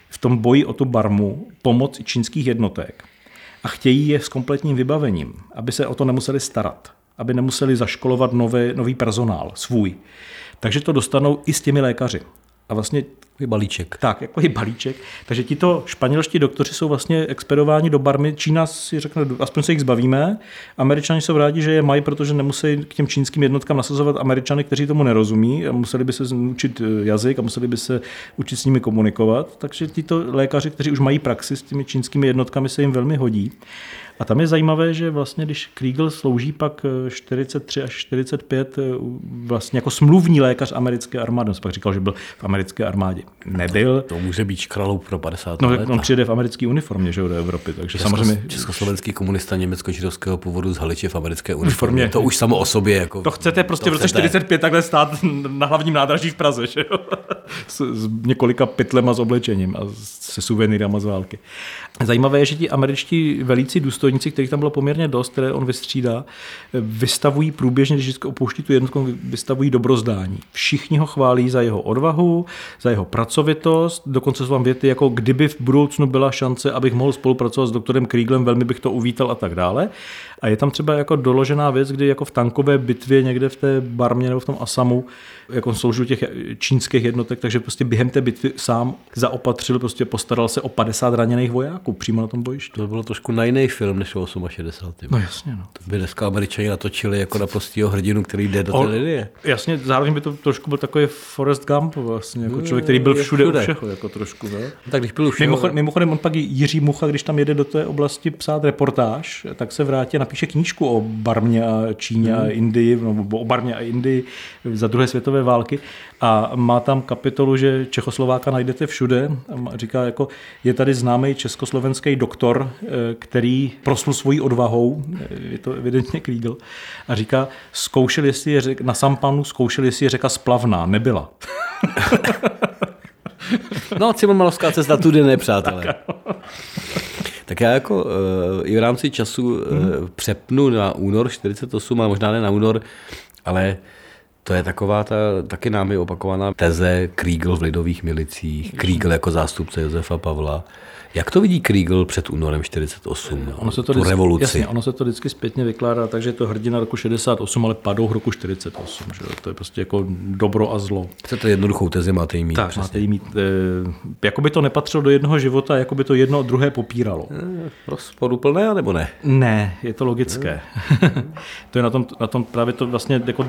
v tom boji o tu barmu pomoc čínských jednotek a chtějí je s kompletním vybavením, aby se o to nemuseli starat, aby nemuseli zaškolovat nové, nový personál, svůj. Takže to dostanou i s těmi lékaři. A vlastně Je balíček. tak, jako i balíček. Takže tito španělští doktoři jsou vlastně expedováni do barmy. Čína si řekne, aspoň se jich zbavíme. Američani jsou rádi, že je mají, protože nemusí k těm čínským jednotkám nasazovat Američany, kteří tomu nerozumí. A museli by se učit eh, jazyk a museli by se učit s nimi komunikovat. Takže tyto lékaři, kteří už mají praxi s těmi čínskými jednotkami, se jim velmi hodí. A tam je zajímavé, že vlastně, když Kriegel slouží pak eh, 43 až 45 eh, vlastně jako smluvní lékař americké armády, on pak říkal, že byl v americké armádě. Nebyl, To může být škraloup pro 50 No, let. on přijede v americké uniformě, že jo, do Evropy, takže Česko, samozřejmě Československý komunista německo-židovského původu z Haliče v americké uniformě. Uniformě. To už samo o sobě. Jako, to chcete prostě v roce chcete. 45 takhle stát [laughs] na hlavním nádraží v Praze, že jo? [laughs] S, s několika pytlema s oblečením a se suvenýrama z války. Zajímavé je, že ti američtí velící důstojníci, kterých tam bylo poměrně dost, které on vystřídá, vystavují průběžně, když opouští tu jednotku, vystavují dobrozdání. Všichni ho chválí za jeho odvahu, za jeho pracovitost, dokonce jsou vám věty, jako kdyby v budoucnu byla šance, abych mohl spolupracovat s doktorem Krieglem, velmi bych to uvítal a tak dále. A je tam třeba jako doložená věc, kdy jako v tankové bitvě někde v té Barmě nebo v tom Asamu, jako sloužil těch čínských jednotek, takže prostě během té bitvy sám zaopatřil, prostě postaral se o 50 raněných vojáků přímo na tom bojišti. To bylo trošku na jiný film než o 68. No jasně, no. To by dneska američani natočili jako na prostýho hrdinu, který jde do té linie. Jasně, zároveň by to trošku byl takový Forrest Gump vlastně, jako člověk, který byl všude, všude. u všeho, jako trošku, ne? Tak když byl už Mimochodem, mimochodem, on pak Jiří Mucha, když tam jede do té oblasti psát reportáž, tak se vrátí a napíše knížku o Barmě a Číně a Indii, nebo o Barmě a Indii za druhé světové války a má tam kapitolu, že Čechoslováka najdete všude. A říká jako, je tady známý československý doktor, eh, který proslul svojí odvahou, eh, je to evidentně Kriegel, a říká, zkoušel, jestli je řek, na Sampanu zkoušel, jestli je řeka splavná, nebyla. [laughs] No, Cimomalovská cesta tudy ne, přátelé. Tak já jako uh, i v rámci času uh, přepnu na únor 48, ale možná ne na únor, ale to je taková ta taky námi opakovaná teze Kriegel v lidových milicích, Kriegel jako zástupce Josefa Pavla. Jak to vidí Kriegel před únorem 48? Ono se to tu vždycky, revoluci. Jasně, ono se to vždycky zpětně vykládá, takže je to hrdina roku 68, ale padou roku 48. Že? To je prostě jako dobro a zlo. Chcete jednoduchou tezi, máte jí mít. Tak, přesně. máte jí mít, eh, jako by to nepatřilo do jednoho života, jako by to jedno druhé popíralo. Rozporuplné, nebo ne? Ne, je to logické. [laughs] to je na tom, na tom právě to vlastně jako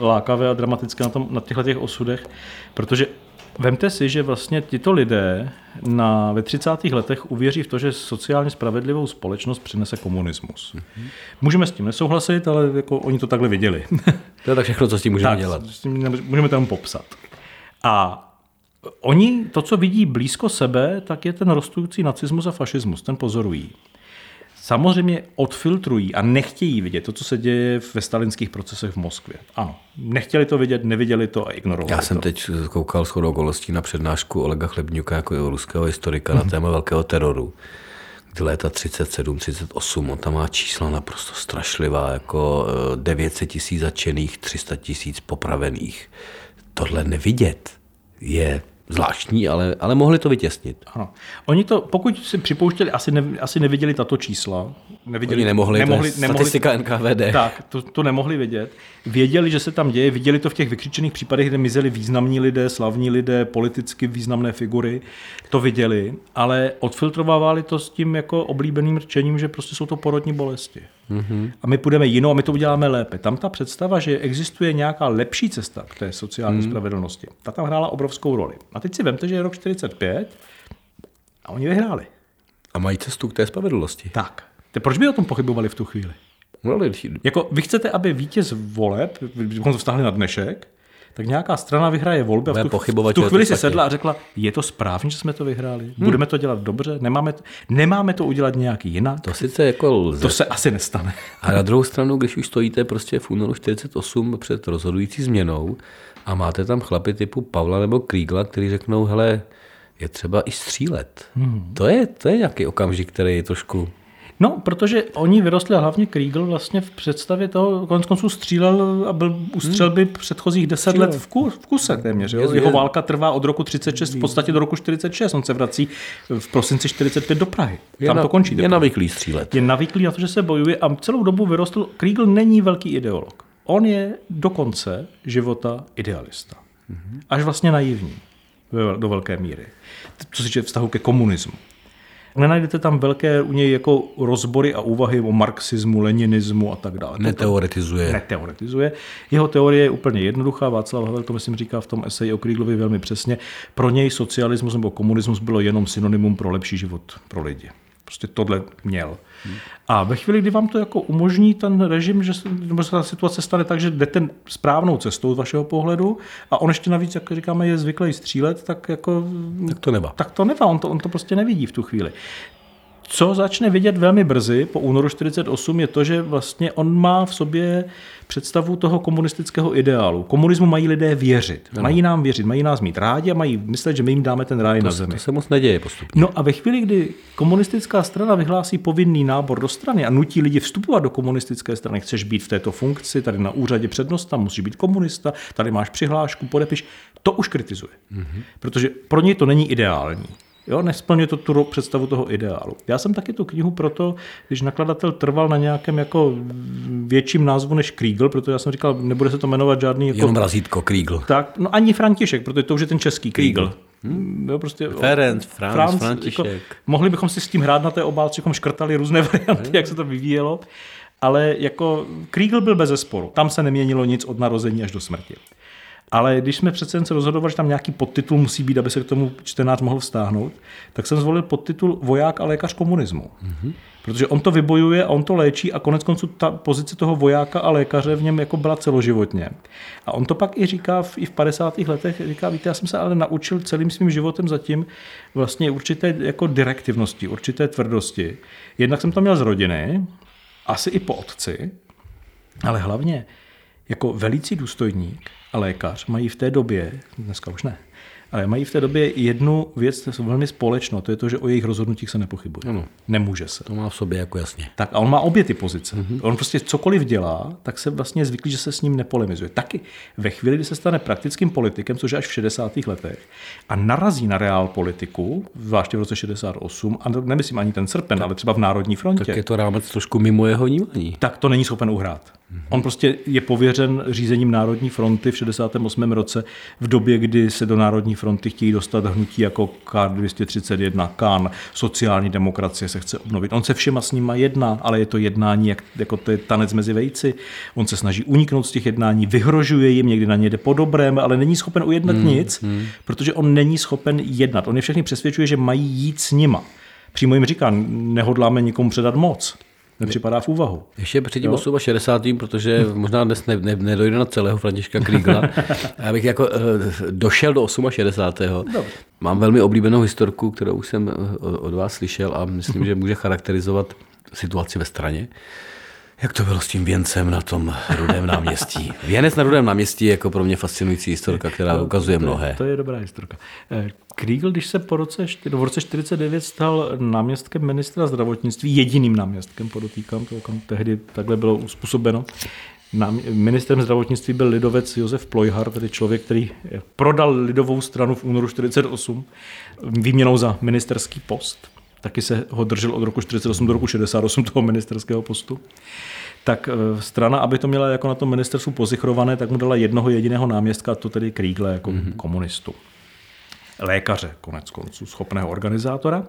lákavé a dramatické na, tom, na těchto těch osudech, protože Vemte si, že vlastně tito lidé na, ve 30. letech uvěří v to, že sociálně spravedlivou společnost přinese komunismus. Můžeme s tím nesouhlasit, ale jako oni to takhle viděli. To je tak všechno, co s tím můžeme tak, dělat. s tím můžeme tam popsat. A oni to, co vidí blízko sebe, tak je ten rostoucí nacismus a fašismus, ten pozorují. Samozřejmě odfiltrují a nechtějí vidět to, co se děje ve stalinských procesech v Moskvě. Ano, nechtěli to vidět, neviděli to a ignorovali Já jsem to. teď koukal shodou okolností na přednášku Olega Chlebňuka jako ruského historika na téma velkého teroru. Kdy léta 37, 38, on tam má čísla naprosto strašlivá, jako eh, 900 tisíc začených, 300 tisíc popravených. Tohle nevidět je zvláštní, ale, ale mohli to vytěsnit. Ano. Oni to, pokud si připouštěli, asi, ne, asi neviděli tato čísla. Neviděli, Oni nemohli, nemohli, to je statistika NKVD. Tak, to, to nemohli vidět. Věděli, že se tam děje, viděli to v těch vykřičených případech, kde mizeli významní lidé, slavní lidé, politicky významné figury. To viděli, ale odfiltrovávali to s tím jako oblíbeným řečením, že prostě jsou to porodní bolesti. Mm-hmm. A my půjdeme jinou a my to uděláme lépe. Tam ta představa, že existuje nějaká lepší cesta k té sociální mm. spravedlnosti, ta tam hrála obrovskou roli. A teď si vemte, že je rok 45 a oni vyhráli. A mají cestu k té spravedlnosti. Tak. Te proč by o tom pochybovali v tu chvíli? No. Jako vy chcete, aby vítěz voleb, kdybychom to vztahli na dnešek, tak nějaká strana vyhraje volby a v tu, v tu chvíli si sedla a řekla, je to správně, že jsme to vyhráli, hmm. budeme to dělat dobře, nemáme to, nemáme to udělat nějak jinak. To sice jako lze. To se asi nestane. A na druhou stranu, když už stojíte prostě v únoru 48 před rozhodující změnou a máte tam chlapy typu Pavla nebo Krígla, který řeknou, hele, je třeba i střílet. Hmm. To, je, to je nějaký okamžik, který je trošku No, protože oni vyrostli, hlavně Kriegel vlastně v představě toho, konec konců střílel a byl u střelby hmm. předchozích deset let v, kus, v kuse téměř. Jo? Jeho válka trvá od roku 36 v podstatě do roku 46. On se vrací v prosinci 45 do Prahy. Je Tam na, to končí. Je navyklý střílet. Je navyklý na to, že se bojuje a celou dobu vyrostl. Kriegel není velký ideolog. On je do konce života idealista. Mm-hmm. Až vlastně naivní do velké míry. Co se týče vztahu ke komunismu. Nenajdete tam velké u něj jako rozbory a úvahy o marxismu, leninismu a tak dále. Neteoretizuje. Neteoretizuje. Jeho teorie je úplně jednoduchá. Václav Havel to myslím říká v tom eseji o Krieglovi velmi přesně. Pro něj socialismus nebo komunismus bylo jenom synonymum pro lepší život pro lidi. Prostě tohle měl. A ve chvíli, kdy vám to jako umožní ten režim, že se, se ta situace stane tak, že jdete správnou cestou z vašeho pohledu a on ještě navíc, jak říkáme, je zvyklý střílet, tak jako... Tak to nemá. Tak to nemá, on to, on to prostě nevidí v tu chvíli. Co začne vidět velmi brzy po únoru 48 je to, že vlastně on má v sobě představu toho komunistického ideálu. Komunismu mají lidé věřit. Ano. Mají nám věřit, mají nás mít rádi a mají myslet, že my jim dáme ten ráj to, na zemi. To se moc neděje postupně. No a ve chvíli, kdy komunistická strana vyhlásí povinný nábor do strany a nutí lidi vstupovat do komunistické strany, chceš být v této funkci, tady na úřadě přednosta, musíš být komunista, tady máš přihlášku, podepiš, to už kritizuje. Mm-hmm. Protože pro něj to není ideální. Jo, nesplňuje to tu představu toho ideálu. Já jsem taky tu knihu proto, když nakladatel trval na nějakém jako větším názvu než Kriegel, protože já jsem říkal, nebude se to jmenovat žádný... Jako, Jenom razítko Kriegel. Tak, no ani František, protože to už je ten český Kriegel. Hmm? Jo, prostě, Ferenc, Franz, Franz František. Jako, mohli bychom si s tím hrát na té obálce, bychom škrtali různé [laughs] varianty, hmm. jak se to vyvíjelo, ale jako Kriegel byl bez zesporu. Tam se neměnilo nic od narození až do smrti. Ale když jsme přece jen se rozhodovali, že tam nějaký podtitul musí být, aby se k tomu čtenář mohl vztáhnout, tak jsem zvolil podtitul Voják a lékař komunismu. Mm-hmm. Protože on to vybojuje a on to léčí a konec konců ta pozice toho vojáka a lékaře v něm jako byla celoživotně. A on to pak i říká v, i v 50. letech, říká, víte, já jsem se ale naučil celým svým životem zatím vlastně určité jako direktivnosti, určité tvrdosti. Jednak jsem to měl z rodiny, asi i po otci, ale hlavně jako velící důstojník lékař mají v té době, dneska už ne, ale mají v té době jednu věc, to je velmi společnou, to je to, že o jejich rozhodnutích se nepochybuje. Ano. Nemůže se. To má v sobě jako jasně. Tak a on má obě ty pozice. Mm-hmm. On prostě cokoliv dělá, tak se vlastně zvyklí, že se s ním nepolemizuje. Taky ve chvíli, kdy se stane praktickým politikem, což je až v 60. letech, a narazí na reál politiku, zvláště v roce 68, a nemyslím ani ten srpen, tak, ale třeba v Národní frontě. Tak je to rámec trošku mimo jeho vnímání. Tak to není schopen uhrát. Mm-hmm. On prostě je pověřen řízením Národní fronty v 68. roce v době, kdy se do Národní fronty chtějí dostat hnutí jako K231, KAN, sociální demokracie se chce obnovit. On se všema s nima jedná, ale je to jednání, jak, jako to je tanec mezi vejci. On se snaží uniknout z těch jednání, vyhrožuje jim, někdy na ně jde po dobrém, ale není schopen ujednat hmm, nic, hmm. protože on není schopen jednat. On je všechny přesvědčuje, že mají jít s nima. Přímo jim říká, nehodláme nikomu předat moc nepřipadá v úvahu. Ještě před tím 68. protože možná dnes ne, ne, nedojde na celého Františka Kriegla. [laughs] Já bych jako uh, došel do 68. Dobře. Mám velmi oblíbenou historku, kterou už jsem od vás slyšel a myslím, že může charakterizovat situaci ve straně. Jak to bylo s tím věncem na tom Rudém náměstí? Věnec na Rudém náměstí je jako pro mě fascinující historka, která ukazuje mnohé. To je dobrá historka. Eh, Kriegel, když se po roce, no, v roce 49 stal náměstkem ministra zdravotnictví, jediným náměstkem, podotýkám, to tehdy takhle bylo uspůsobeno, Ministrem zdravotnictví byl lidovec Josef Plojhar, tedy člověk, který prodal lidovou stranu v únoru 48 výměnou za ministerský post. Taky se ho držel od roku 48 do roku 68 toho ministerského postu. Tak eh, strana, aby to měla jako na tom ministerstvu pozichrované, tak mu dala jednoho jediného náměstka, to tedy Krígle jako mm-hmm. komunistu. Lékaře, konec konců, schopného organizátora.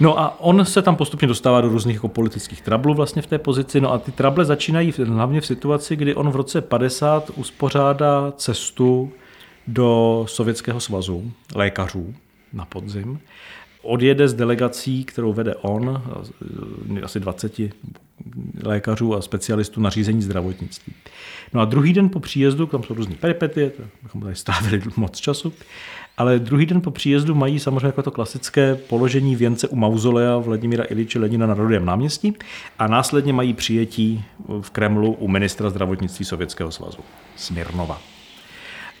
No a on se tam postupně dostává do různých jako politických trablů vlastně v té pozici. No a ty trable začínají hlavně v situaci, kdy on v roce 50 uspořádá cestu do Sovětského svazu lékařů na podzim. Odjede s delegací, kterou vede on, asi 20 lékařů a specialistů na řízení zdravotnictví. No a druhý den po příjezdu, tam jsou různé peripety, bychom tady strávili moc času, ale druhý den po příjezdu mají samozřejmě jako to klasické položení věnce u mauzolea Vladimíra Iliče Lenina na Rudém náměstí a následně mají přijetí v Kremlu u ministra zdravotnictví Sovětského svazu Smirnova.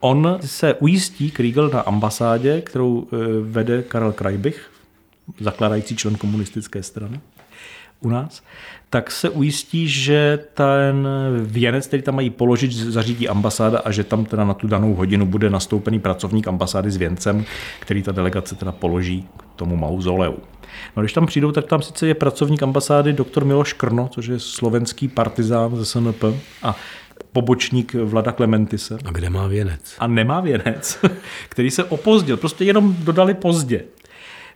On se ujistí Kriegel na ambasádě, kterou eh, vede Karel Krajbich, zakládající člen komunistické strany u nás, tak se ujistí, že ten věnec, který tam mají položit, zařídí ambasáda a že tam teda na tu danou hodinu bude nastoupený pracovník ambasády s věncem, který ta delegace teda položí k tomu mauzoleu. No, když tam přijdou, tak tam sice je pracovník ambasády doktor Miloš Krno, což je slovenský partizán ze SNP a pobočník Vlada Klementise. A kde má věnec? A nemá věnec, [laughs] který se opozdil, prostě jenom dodali pozdě.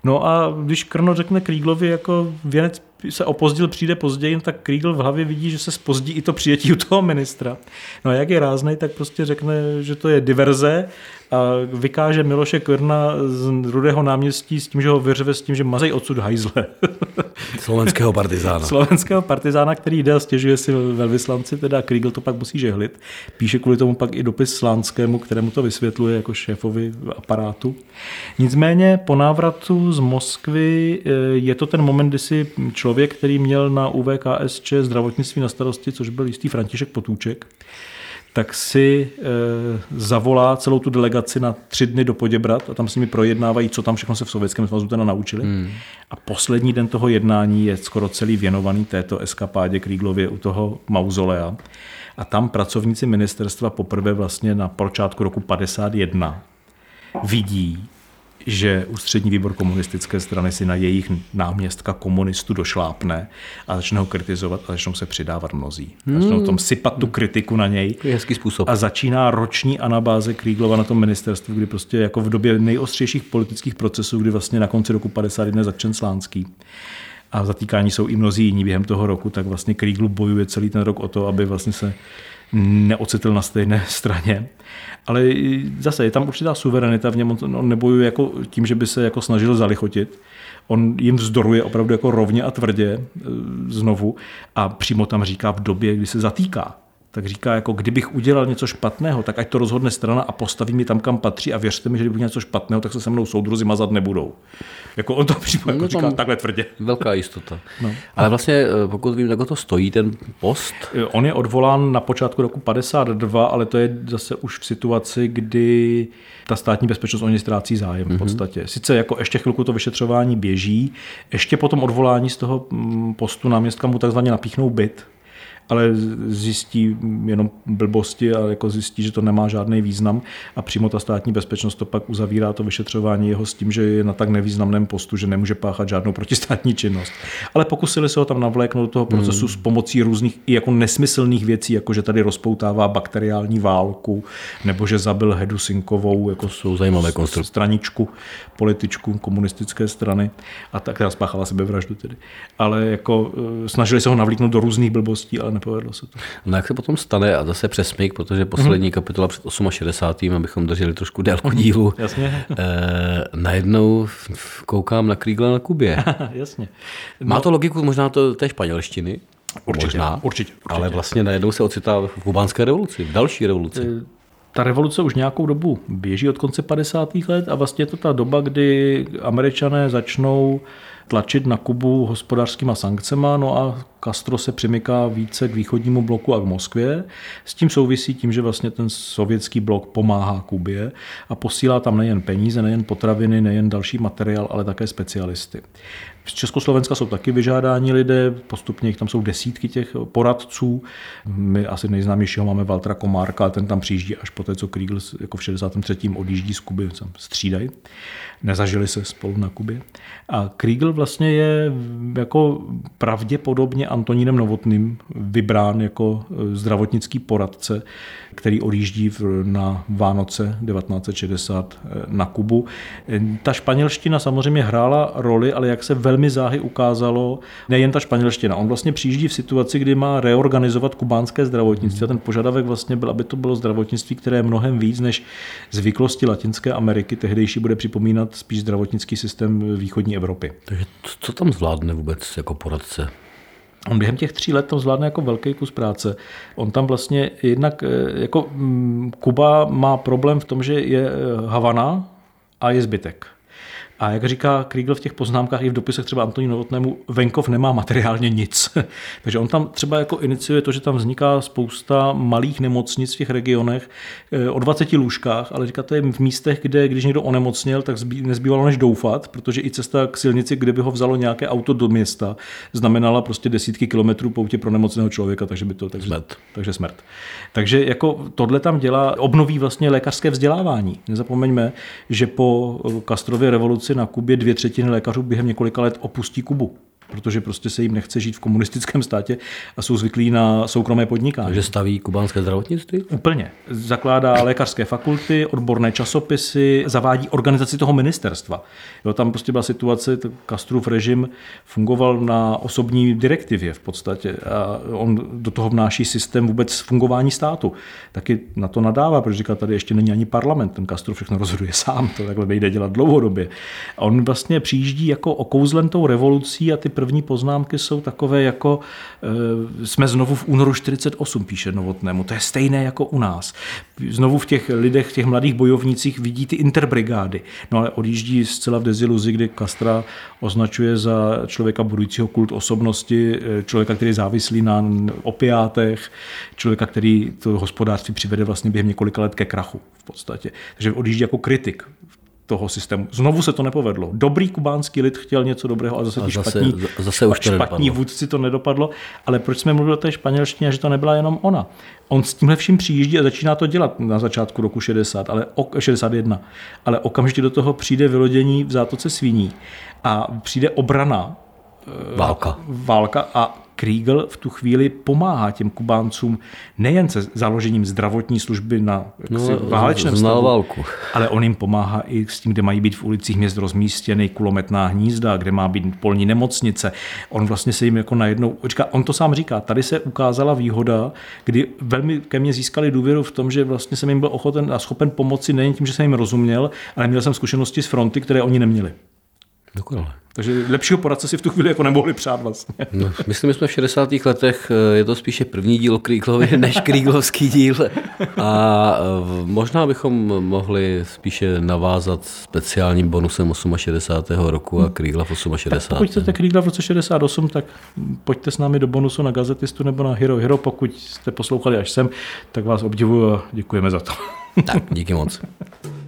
No a když Krno řekne Kríglovi, jako věnec se opozdil, přijde později, tak Kriegel v hlavě vidí, že se spozdí i to přijetí u toho ministra. No a jak je ráznej, tak prostě řekne, že to je diverze a vykáže Miloše Krna z Rudého náměstí s tím, že ho vyřve s tím, že mazej odsud hajzle. [laughs] Slovenského partizána. Slovenského partizána, který jde a stěžuje si velvyslanci, teda Kriegel to pak musí žehlit. Píše kvůli tomu pak i dopis Slánskému, kterému to vysvětluje jako šéfovi aparátu. Nicméně po návratu z Moskvy eh, je to ten moment, kdy si člověk, který měl na UVKSČ zdravotnictví na starosti, což byl jistý František Potůček, tak si e, zavolá celou tu delegaci na tři dny do Poděbrat a tam s nimi projednávají, co tam všechno se v Sovětském svazu teda naučili. Hmm. A poslední den toho jednání je skoro celý věnovaný této eskapádě Kríglově u toho mauzolea. A tam pracovníci ministerstva poprvé vlastně na počátku roku 51 vidí, že ústřední výbor komunistické strany si na jejich náměstka komunistu došlápne a začne ho kritizovat a začnou se přidávat mnozí. Začnou hmm. tom sypat tu kritiku na něj. To je hezký způsob. A začíná roční anabáze Kríglova na tom ministerstvu, kdy prostě jako v době nejostřejších politických procesů, kdy vlastně na konci roku 51 začne Slánský a zatýkání jsou i mnozí jiní během toho roku, tak vlastně Kríglu bojuje celý ten rok o to, aby vlastně se neocitl na stejné straně. Ale zase je tam určitá suverenita v něm, on nebojuje jako tím, že by se jako snažil zalichotit. On jim vzdoruje opravdu jako rovně a tvrdě e, znovu a přímo tam říká v době, kdy se zatýká tak říká, jako kdybych udělal něco špatného, tak ať to rozhodne strana a postaví mi tam, kam patří a věřte mi, že kdybych něco špatného, tak se se mnou soudruzi mazat nebudou. Jako on to přímo jako no, říká takhle tvrdě. Velká jistota. No. Ale vlastně, eh, pokud vím, jak to stojí ten post? Eh, on je odvolán na počátku roku 52, ale to je zase už v situaci, kdy ta státní bezpečnost o ně ztrácí zájem v mhm. podstatě. Sice jako ještě chvilku to vyšetřování běží, ještě potom odvolání z toho mm, postu náměstka mu takzvaně napíchnou byt, ale zjistí jenom blbosti a jako zjistí, že to nemá žádný význam a přímo ta státní bezpečnost to pak uzavírá to vyšetřování jeho s tím, že je na tak nevýznamném postu, že nemůže páchat žádnou protistátní činnost. Ale pokusili se ho tam navléknout do toho procesu hmm. s pomocí různých i jako nesmyslných věcí, jako že tady rozpoutává bakteriální válku, nebo že zabil Hedu Sinkovou, jako jsou zajímavé konstrukce. straničku, političku komunistické strany, a tak, která spáchala sebevraždu tedy. Ale jako e, snažili se ho navlíknout do různých blbostí, ale nepovedlo se to. No jak se potom stane, a zase přesmyk, protože poslední mm-hmm. kapitola před 68. abychom drželi trošku délku dílu, [laughs] Jasně. Eh, najednou koukám na Kriegla na Kubě. [laughs] Jasně. No. Má to logiku možná to té španělštiny, Určitě, možná, určitě, určitě. ale vlastně najednou se ocitá v kubánské revoluci, v další revoluci. Eh, ta revoluce už nějakou dobu běží od konce 50. let a vlastně je to ta doba, kdy američané začnou tlačit na Kubu hospodářskýma sankcema, no a Castro se přimyká více k východnímu bloku a k Moskvě. S tím souvisí tím, že vlastně ten sovětský blok pomáhá Kubě a posílá tam nejen peníze, nejen potraviny, nejen další materiál, ale také specialisty. Z Československa jsou taky vyžádáni lidé, postupně jich tam jsou desítky těch poradců. My asi nejznámějšího máme Valtra Komárka, ale ten tam přijíždí až po té, co Kriegel jako v 63. odjíždí z Kuby, střídají. Nezažili se spolu na Kubě. A Kriegel vlastně je jako pravděpodobně Antonínem Novotným vybrán jako zdravotnický poradce, který odjíždí na Vánoce 1960 na Kubu. Ta španělština samozřejmě hrála roli, ale jak se velmi záhy ukázalo, nejen ta španělština. On vlastně přijíždí v situaci, kdy má reorganizovat kubánské zdravotnictví a ten požadavek vlastně byl, aby to bylo zdravotnictví, které je mnohem víc než zvyklosti Latinské Ameriky. Tehdejší bude připomínat spíš zdravotnický systém východní Evropy. Takže co tam zvládne vůbec jako poradce? On během těch tří let tam zvládne jako velký kus práce. On tam vlastně jednak, eh, jako mm, Kuba má problém v tom, že je eh, Havana a je zbytek. A jak říká Kriegel v těch poznámkách i v dopisech třeba Antoní Novotnému, venkov nemá materiálně nic. [laughs] Takže on tam třeba jako iniciuje to, že tam vzniká spousta malých nemocnic v těch regionech eh, o 20 lůžkách, ale říká, to je v místech, kde když někdo onemocněl, tak nezbývalo než doufat, protože i cesta k silnici, kde by ho vzalo nějaké auto do města, znamenala prostě desítky kilometrů poutě pro nemocného člověka, takže by to takže, smrt. Takže smrt. Takže jako tohle tam dělá, obnoví vlastně lékařské vzdělávání. Nezapomeňme, že po Kastrově revoluci na Kubě dvě třetiny lékařů během několika let opustí Kubu protože prostě se jim nechce žít v komunistickém státě a jsou zvyklí na soukromé podnikání. Takže staví kubánské zdravotnictví? Úplně. Zakládá lékařské fakulty, odborné časopisy, zavádí organizaci toho ministerstva. Jo, tam prostě byla situace, Kastrův režim fungoval na osobní direktivě v podstatě a on do toho vnáší systém vůbec fungování státu. Taky na to nadává, protože říká, tady ještě není ani parlament, ten Castro všechno rozhoduje sám, to takhle nejde dělat dlouhodobě. A on vlastně přijíždí jako okouzlen tou revolucí a ty první poznámky jsou takové jako e, jsme znovu v únoru 48, píše Novotnému. To je stejné jako u nás. Znovu v těch lidech, v těch mladých bojovnících vidí ty interbrigády. No ale odjíždí zcela v deziluzi, kdy Kastra označuje za člověka budujícího kult osobnosti, e, člověka, který je na opiátech, člověka, který to hospodářství přivede vlastně během několika let ke krachu v podstatě. Takže odjíždí jako kritik toho systému. Znovu se to nepovedlo. Dobrý kubánský lid chtěl něco dobrého a zase, a zase špatní, zase už to špatní vůdci to nedopadlo. Ale proč jsme mluvili o té španělštině, že to nebyla jenom ona? On s tímhle vším přijíždí a začíná to dělat na začátku roku 60, ale, 61. Ale okamžitě do toho přijde vylodění v zátoce svíní a přijde obrana válka. válka a Kriegel v tu chvíli pomáhá těm Kubáncům nejen se založením zdravotní služby na no, válečném stavu, válku. ale on jim pomáhá i s tím, kde mají být v ulicích měst rozmístěny kulometná hnízda, kde má být polní nemocnice. On vlastně se jim jako najednou, říká, on to sám říká, tady se ukázala výhoda, kdy velmi ke mně získali důvěru v tom, že vlastně jsem jim byl ochoten a schopen pomoci nejen tím, že jsem jim rozuměl, ale měl jsem zkušenosti z fronty, které oni neměli. Dokonale. Takže lepšího poradce si v tu chvíli jako nemohli přát vlastně. [laughs] No, myslím, že jsme v 60. letech, eh, je to spíše první díl Kríglově [laughs] než Kríglovský díl. A eh, možná bychom mohli spíše navázat speciálním bonusem 68. roku a Krígla v 68. Pokud chcete Krígla v roce 68, tak pojďte s námi do bonusu na Gazetistu nebo na Hero Hero. Pokud jste poslouchali až sem, tak vás obdivuju a děkujeme za to. Tak, díky moc. [laughs]